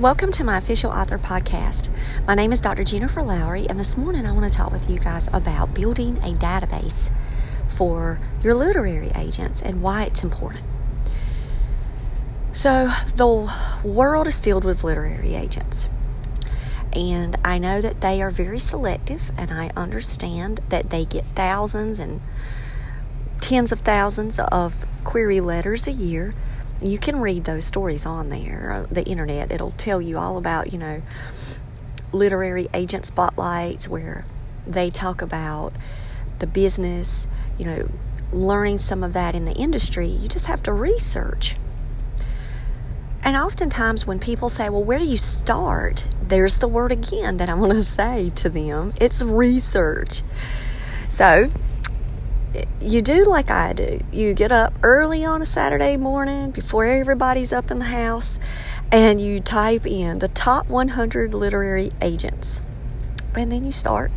Welcome to my official author podcast. My name is Dr. Jennifer Lowry, and this morning I want to talk with you guys about building a database for your literary agents and why it's important. So, the world is filled with literary agents, and I know that they are very selective, and I understand that they get thousands and tens of thousands of query letters a year you can read those stories on there, uh, the internet. It'll tell you all about, you know, literary agent spotlights where they talk about the business, you know, learning some of that in the industry. You just have to research. And oftentimes, when people say, Well, where do you start? There's the word again that I want to say to them it's research. So, you do like I do. You get up early on a Saturday morning before everybody's up in the house and you type in the top 100 literary agents. And then you start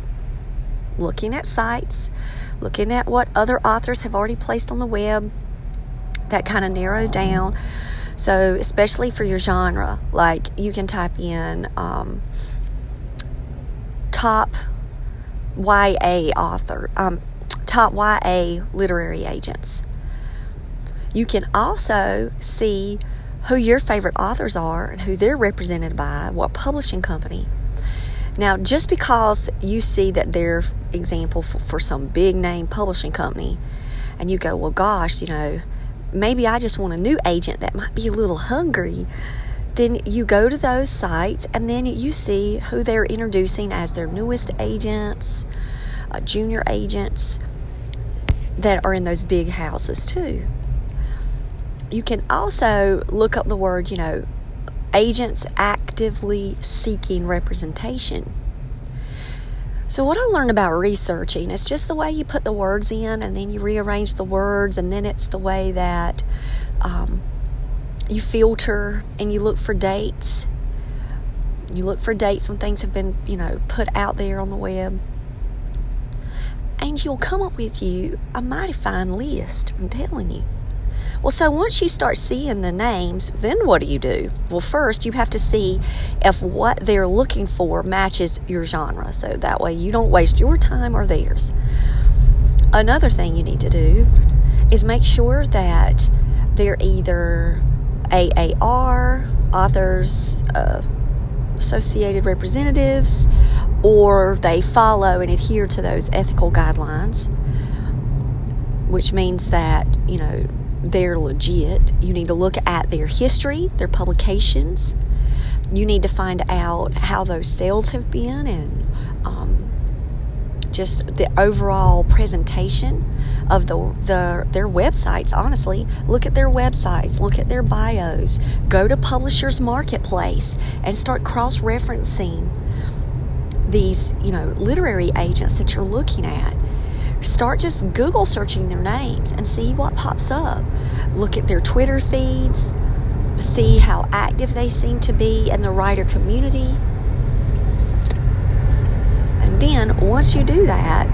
looking at sites, looking at what other authors have already placed on the web that kind of narrow down. So, especially for your genre, like you can type in um, top YA author, um, top YA literary agents. You can also see who your favorite authors are and who they're represented by, what publishing company. Now, just because you see that they're example for, for some big name publishing company, and you go, well, gosh, you know, maybe I just want a new agent that might be a little hungry, then you go to those sites and then you see who they're introducing as their newest agents, uh, junior agents, that are in those big houses too. You can also look up the word, you know, agents actively seeking representation. So, what I learned about researching is just the way you put the words in and then you rearrange the words, and then it's the way that um, you filter and you look for dates. You look for dates when things have been, you know, put out there on the web and you'll come up with you a mighty fine list. I'm telling you. Well, so once you start seeing the names, then what do you do? Well, first you have to see if what they're looking for matches your genre. So that way you don't waste your time or theirs. Another thing you need to do is make sure that they're either AAR, authors, uh, associated representatives, or they follow and adhere to those ethical guidelines, which means that, you know, they're legit. You need to look at their history, their publications. You need to find out how those sales have been and um, just the overall presentation of the, the their websites honestly look at their websites look at their bios go to publishers marketplace and start cross-referencing these, you know, literary agents that you're looking at. Start just Google searching their names and see what pops up. Look at their Twitter feeds, see how active they seem to be in the writer community. Then once you do that,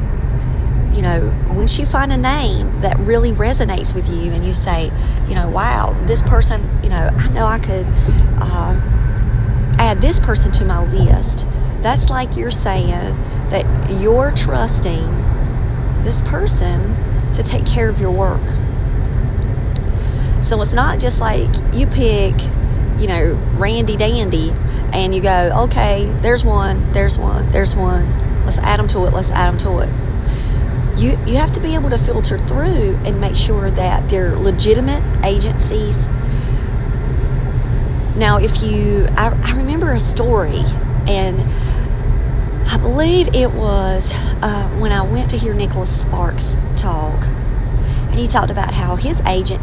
you know, once you find a name that really resonates with you and you say, you know, wow, this person, you know, I know I could uh, add this person to my list that's like you're saying that you're trusting this person to take care of your work. So it's not just like you pick, you know, Randy Dandy and you go, okay, there's one, there's one, there's one. Let's add them to it, let's add them to it. You, you have to be able to filter through and make sure that they're legitimate agencies. Now, if you, I, I remember a story and I believe it was uh, when I went to hear Nicholas Sparks talk, and he talked about how his agent,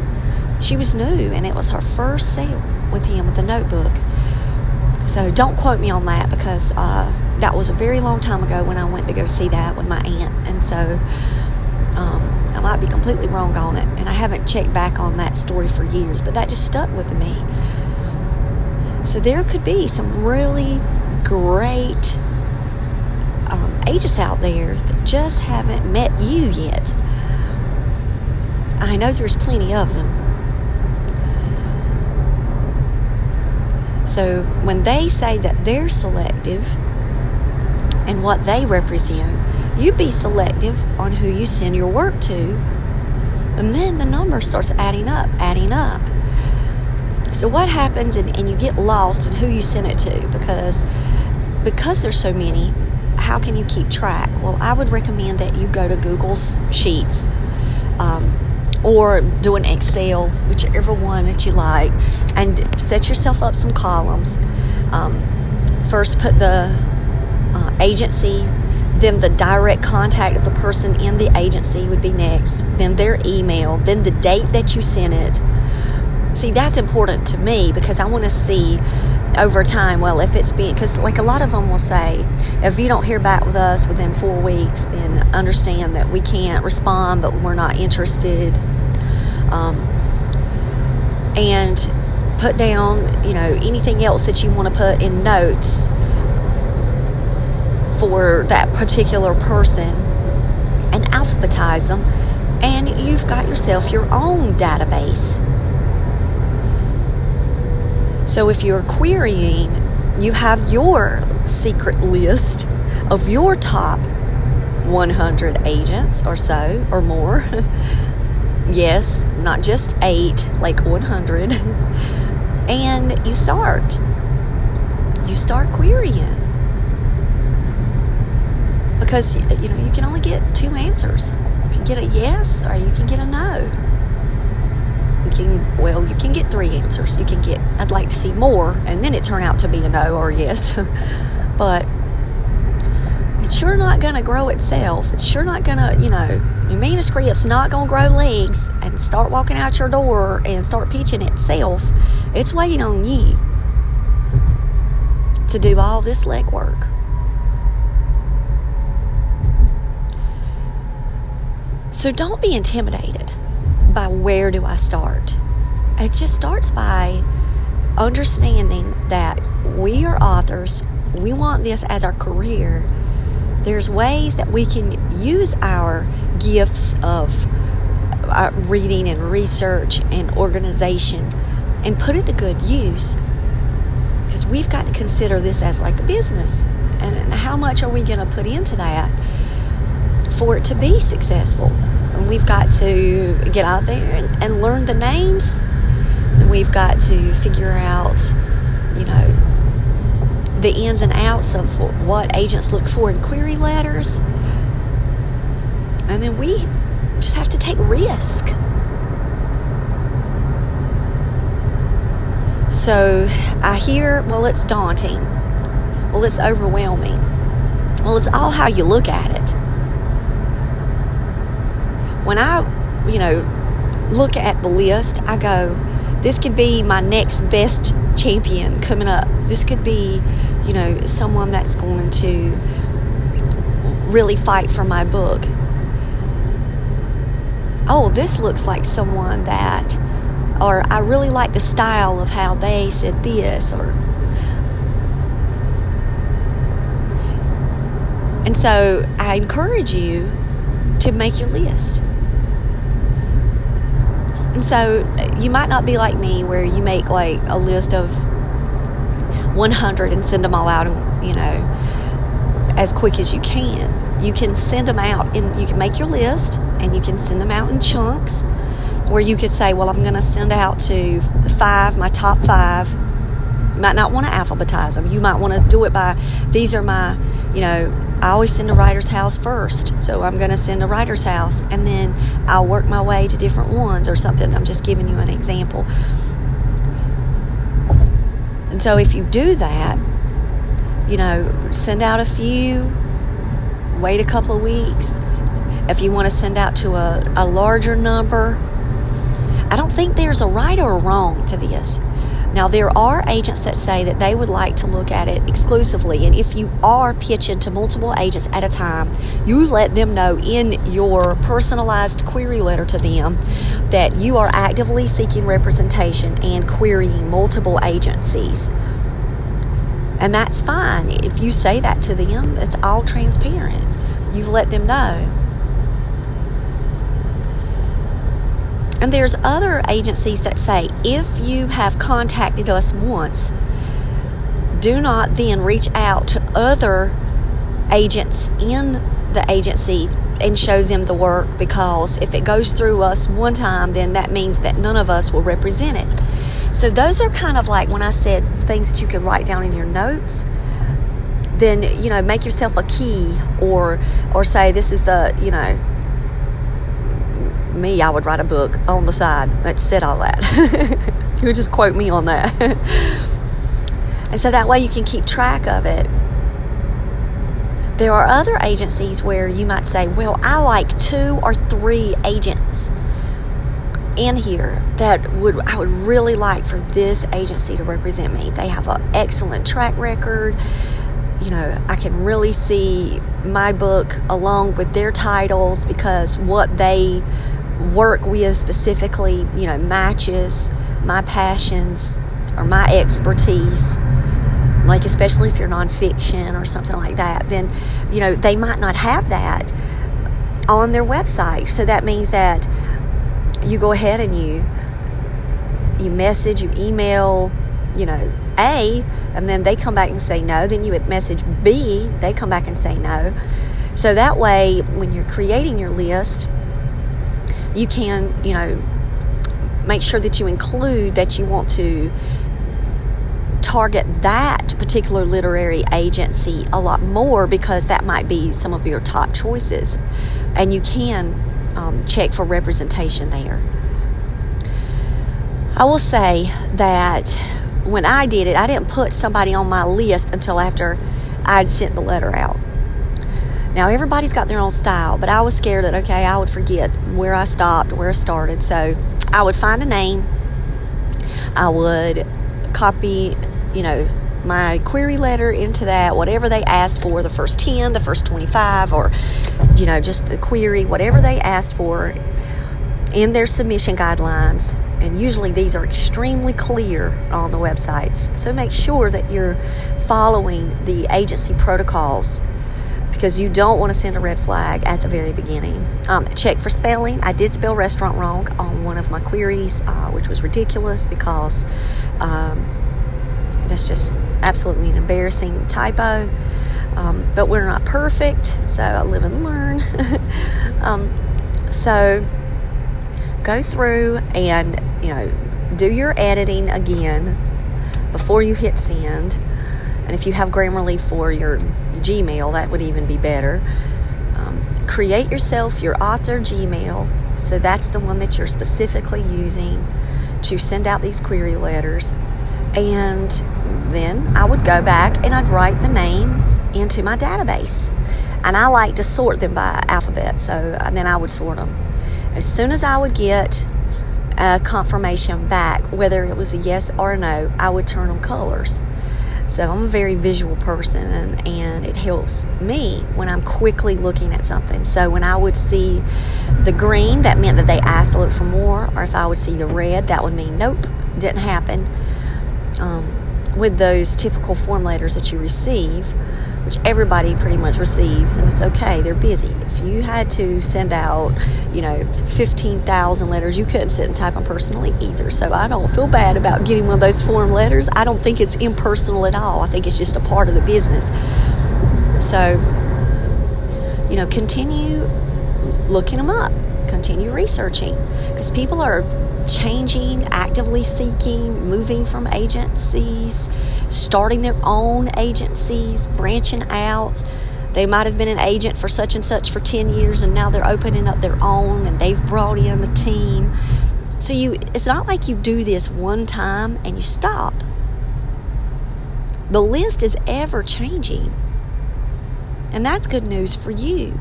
she was new, and it was her first sale with him with the notebook. So don't quote me on that because uh, that was a very long time ago when I went to go see that with my aunt, and so um, I might be completely wrong on it, and I haven't checked back on that story for years, but that just stuck with me. So there could be some really great um, agents out there that just haven't met you yet. I know there's plenty of them. So So when they say that they're selective and what they represent, you be selective on who you send your work to. And then the number starts adding up, adding up. So what happens and, and you get lost in who you send it to because because there's so many, how can you keep track? Well, I would recommend that you go to Google's Sheets um, or do an Excel, whichever one that you like, and set yourself up some columns. Um, first, put the uh, agency, then the direct contact of the person in the agency would be next, then their email, then the date that you sent it. See, that's important to me because I want to see over time, well, if it's being, because like a lot of them will say, if you don't hear back with us within four weeks, then understand that we can't respond, but we're not interested. Um, and put down, you know, anything else that you want to put in notes for that particular person and alphabetize them. And you've got yourself your own database so if you're querying, you have your secret list of your top 100 agents or so or more. yes, not just eight, like 100. and you start. You start querying. Because you know, you can only get two answers. You can get a yes or you can get a no. You can well you can get three answers. You can get i'd like to see more and then it turn out to be a no or a yes. But it's sure not going to grow itself. It's sure not going to you know your manuscript's not going to grow legs and start walking out your door and start pitching itself. It's waiting on you to do all this legwork so don't be intimidated by where do I start? It just starts by understanding that we are authors, we want this as our career. There's ways that we can use our gifts of uh, reading and research and organization and put it to good use because we've got to consider this as like a business and how much are we going to put into that for it to be successful we've got to get out there and, and learn the names. And we've got to figure out, you know, the ins and outs of what agents look for in query letters. And then we just have to take risk. So I hear, well, it's daunting. Well, it's overwhelming. Well, it's all how you look at it when I, you know, look at the list, I go, this could be my next best champion coming up. This could be, you know, someone that's going to really fight for my book. Oh, this looks like someone that, or I really like the style of how they said this, or. And so I encourage you to make your list. And so uh, you might not be like me where you make like a list of 100 and send them all out, you know, as quick as you can. You can send them out and you can make your list and you can send them out in chunks where you could say, well, I'm going to send out to five, my top five. You might not want to alphabetize them. You might want to do it by, these are my, you know, I always send a Writers House first. So I'm going to send a Writers House and then I'll work my way to different ones or something. I'm just giving you an example. And so if you do that, you know, send out a few, wait a couple of weeks. If you want to send out to a, a larger number, I don't think there's a right or a wrong to this. Now, there are agents that say that they would like to look at it exclusively, and if you are pitching to multiple agents at a time, you let them know in your personalized query letter to them that you are actively seeking representation and querying multiple agencies. And that's fine. If you say that to them, it's all transparent. You've let them know. And there's other agencies that say if you have contacted us once, do not then reach out to other agents in the agency and show them the work because if it goes through us one time, then that means that none of us will represent it. So, those are kind of like when I said things that you can write down in your notes. Then you know, make yourself a key, or or say this is the you know me, I would write a book on the side that said all that. you would just quote me on that. and so that way you can keep track of it. There are other agencies where you might say, well, I like two or three agents in here that would I would really like for this agency to represent me. They have an excellent track record. You know, I can really see my book along with their titles because what they work with specifically, you know, matches my passions or my expertise. Like, especially if you're nonfiction or something like that, then, you know, they might not have that on their website. So that means that you go ahead and you you message, you email, you know, A, and then they come back and say no. Then you message B, they come back and say no. So that way, when you're creating your list, you can, you know, make sure that you include that you want to target that particular literary agency a lot more because that might be some of your top choices. And you can um, check for representation there. I will say that when I did it, I didn't put somebody on my list until after I'd sent the letter out. Now, everybody's got their own style, but I was scared that, okay, I would forget where I stopped, where I started. So I would find a name, I would copy, you know, my query letter into that, whatever they asked for, the first 10, the first 25, or, you know, just the query, whatever they asked for in their submission guidelines. And usually these are extremely clear on the websites. So make sure that you're following the agency protocols because you don't want to send a red flag at the very beginning. Um, check for spelling. I did spell restaurant wrong on one of my queries, uh, which was ridiculous because um, that's just absolutely an embarrassing typo. Um, but we're not perfect, so I live and learn. Um, so go through and you know do your editing again before you hit send and if you have Grammarly for your Gmail, that would even be better. Um, create yourself your author Gmail. So that's the one that you're specifically using to send out these query letters. And then I would go back and I'd write the name into my database. And I like to sort them by alphabet, so then I would sort them. As soon as I would get a confirmation back, whether it was a yes or a no, I would turn them colors. So I'm a very visual person, and, and it helps me when I'm quickly looking at something. So when I would see the green, that meant that they asked to look for more, or if I would see the red, that would mean nope, didn't happen. Um, with those typical form letters that you receive, which everybody pretty much receives, and it's okay, they're busy. If you had to send out, you know, 15,000 letters, you couldn't sit and type them personally either. So I don't feel bad about getting one of those form letters. I don't think it's impersonal at all. I think it's just a part of the business. So, you know, continue looking them up, continue researching, because people are changing, actively seeking, moving from agencies, starting their own agencies, branching out. They might have been an agent for such and such for 10 years and now they're opening up their own and they've brought in a team. So you it's not like you do this one time and you stop. The list is ever changing. And that's good news for you.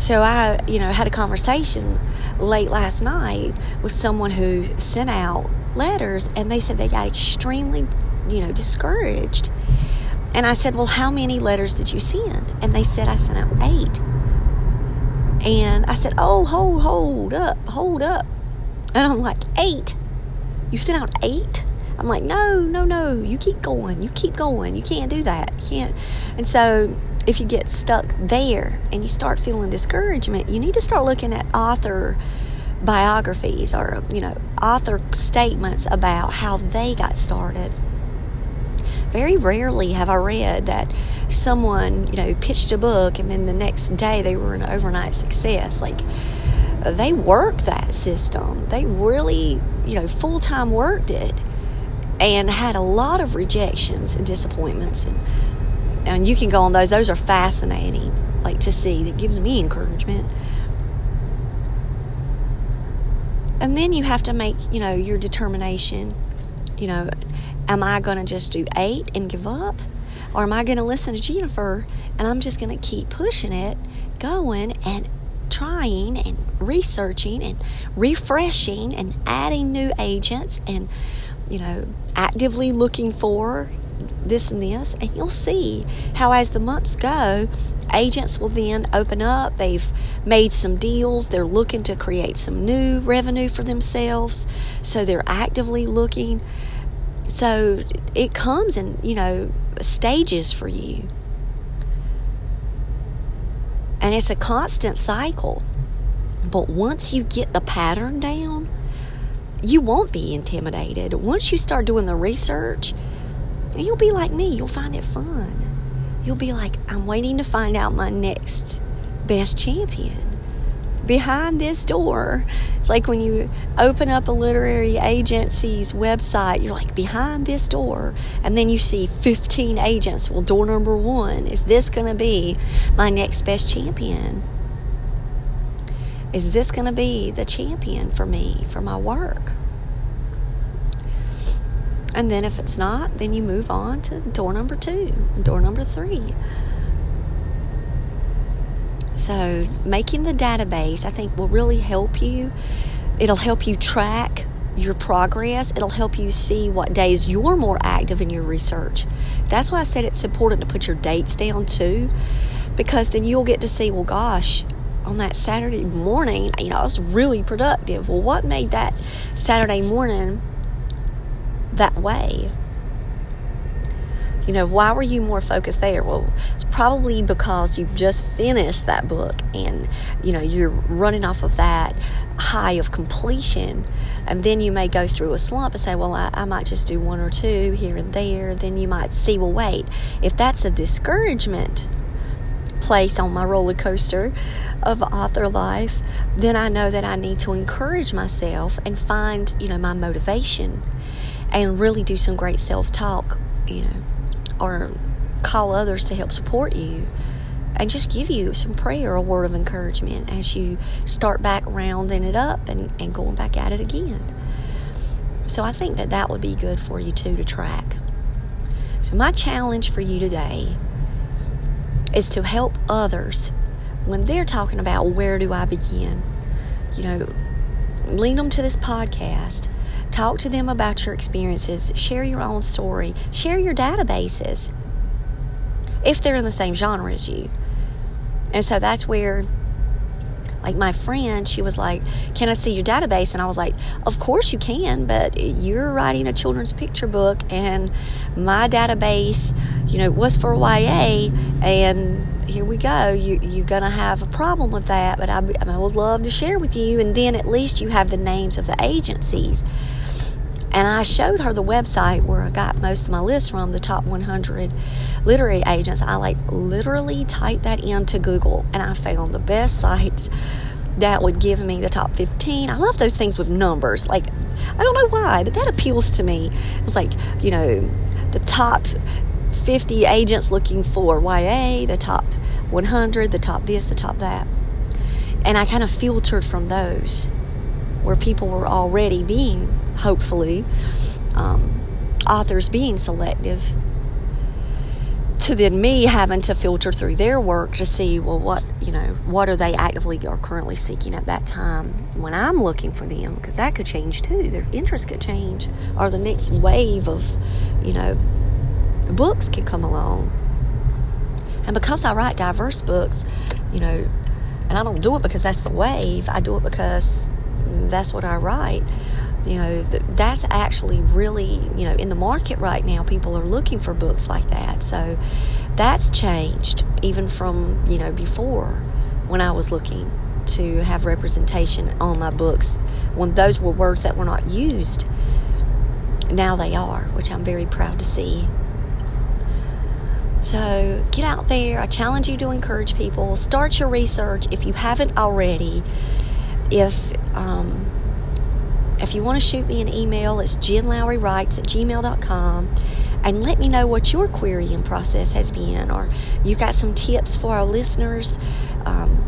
So I, you know, had a conversation late last night with someone who sent out letters and they said they got extremely, you know, discouraged. And I said, "Well, how many letters did you send?" And they said I sent out 8. And I said, "Oh, hold hold up. Hold up." And I'm like, "8? You sent out 8?" I'm like, "No, no, no. You keep going. You keep going. You can't do that. You can't." And so if you get stuck there and you start feeling discouragement, you need to start looking at author biographies or, you know, author statements about how they got started. Very rarely have I read that someone, you know, pitched a book and then the next day they were an overnight success. Like, they worked that system. They really, you know, full time worked it and had a lot of rejections and disappointments and and you can go on those. Those are fascinating like to see. That gives me encouragement. And then you have to make you know your determination. You know am i going to just do eight and give up? Or am i going to listen to jennifer and i'm just going to keep pushing it going and trying and researching and refreshing and adding new agents and you know actively looking for this and this and you'll see how as the months go agents will then open up. They've made some deals. They're looking to create some new revenue for themselves. So they're actively looking. So it comes in you know stages for you. And it's a constant cycle. But once you get the pattern down, you won't be intimidated. Once you start doing the research, you'll be like me, you'll find it fun. You'll be like, I'm waiting to find out my next best champion behind this door. It's like when you open up a literary agency's website, you're like, behind this door. And then you see 15 agents. Well, door number one is this going to be my next best champion? Is this going to be the champion for me, for my work? And then if it's not, then you move on to door number two, door number three. So, making the database, I think, will really help you. It'll help you track your progress. It'll help you see what days you're more active in your research. That's why I said it's important to put your dates down too, because then you'll get to see, well, gosh, on that Saturday morning, you know, I was really productive. Well, what made that Saturday morning that way? You know, why were you more focused there? Well, it's probably because you've just finished that book and, you know, you're running off of that high of completion. And then you may go through a slump and say, well, I, I might just do one or two here and there. Then you might see, well, wait, if that's a discouragement place on my roller coaster of author life, then I know that I need to encourage myself and find, you know, my motivation and really do some great self talk, you know or call others to help support you and just give you some prayer or word of encouragement as you start back rounding it up and, and going back at it again. So I think that that would be good for you too to track. So, my challenge for you today is to help others when they're talking about where do I begin. You know, lead them to this podcast Talk to them about your experiences. Share your own story. Share your databases if they're in the same genre as you. And so that's where, like, my friend, she was like, Can I see your database? And I was like, Of course you can, but you're writing a children's picture book, and my database, you know, was for YA, and here we go. You, you're going to have a problem with that, but I, I would love to share with you. And then at least you have the names of the agencies. And I showed her the website where I got most of my list from, the top 100 literary agents. I like literally typed that into Google and I found the best sites that would give me the top 15. I love those things with numbers. Like, I don't know why, but that appeals to me. It was like, you know, the top 50 agents looking for YA, the top 100, the top this, the top that. And I kind of filtered from those where people were already being, hopefully, um, authors being selective to then me having to filter through their work to see well what you know what are they actively or currently seeking at that time when i'm looking for them? Because that could change too. Their interest could change. Or the next wave of you know books can come along. And because i write diverse books you know and i don't do it because that's the wave. I do it because that's what I write. You know, that's actually really, you know, in the market right now, people are looking for books like that. So that's changed even from, you know, before when I was looking to have representation on my books when those were words that were not used. Now they are, which I'm very proud to see. So get out there. I challenge you to encourage people. Start your research if you haven't already. If um, if you want to shoot me an email, it's jenlowrywrites at gmail.com and let me know what your querying process has been or you got some tips for our listeners. Um,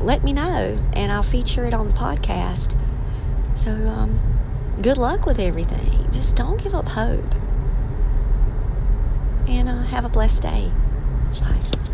let me know and I'll feature it on the podcast. So, um, good luck with everything. Just don't give up hope. And uh, have a blessed day. Bye.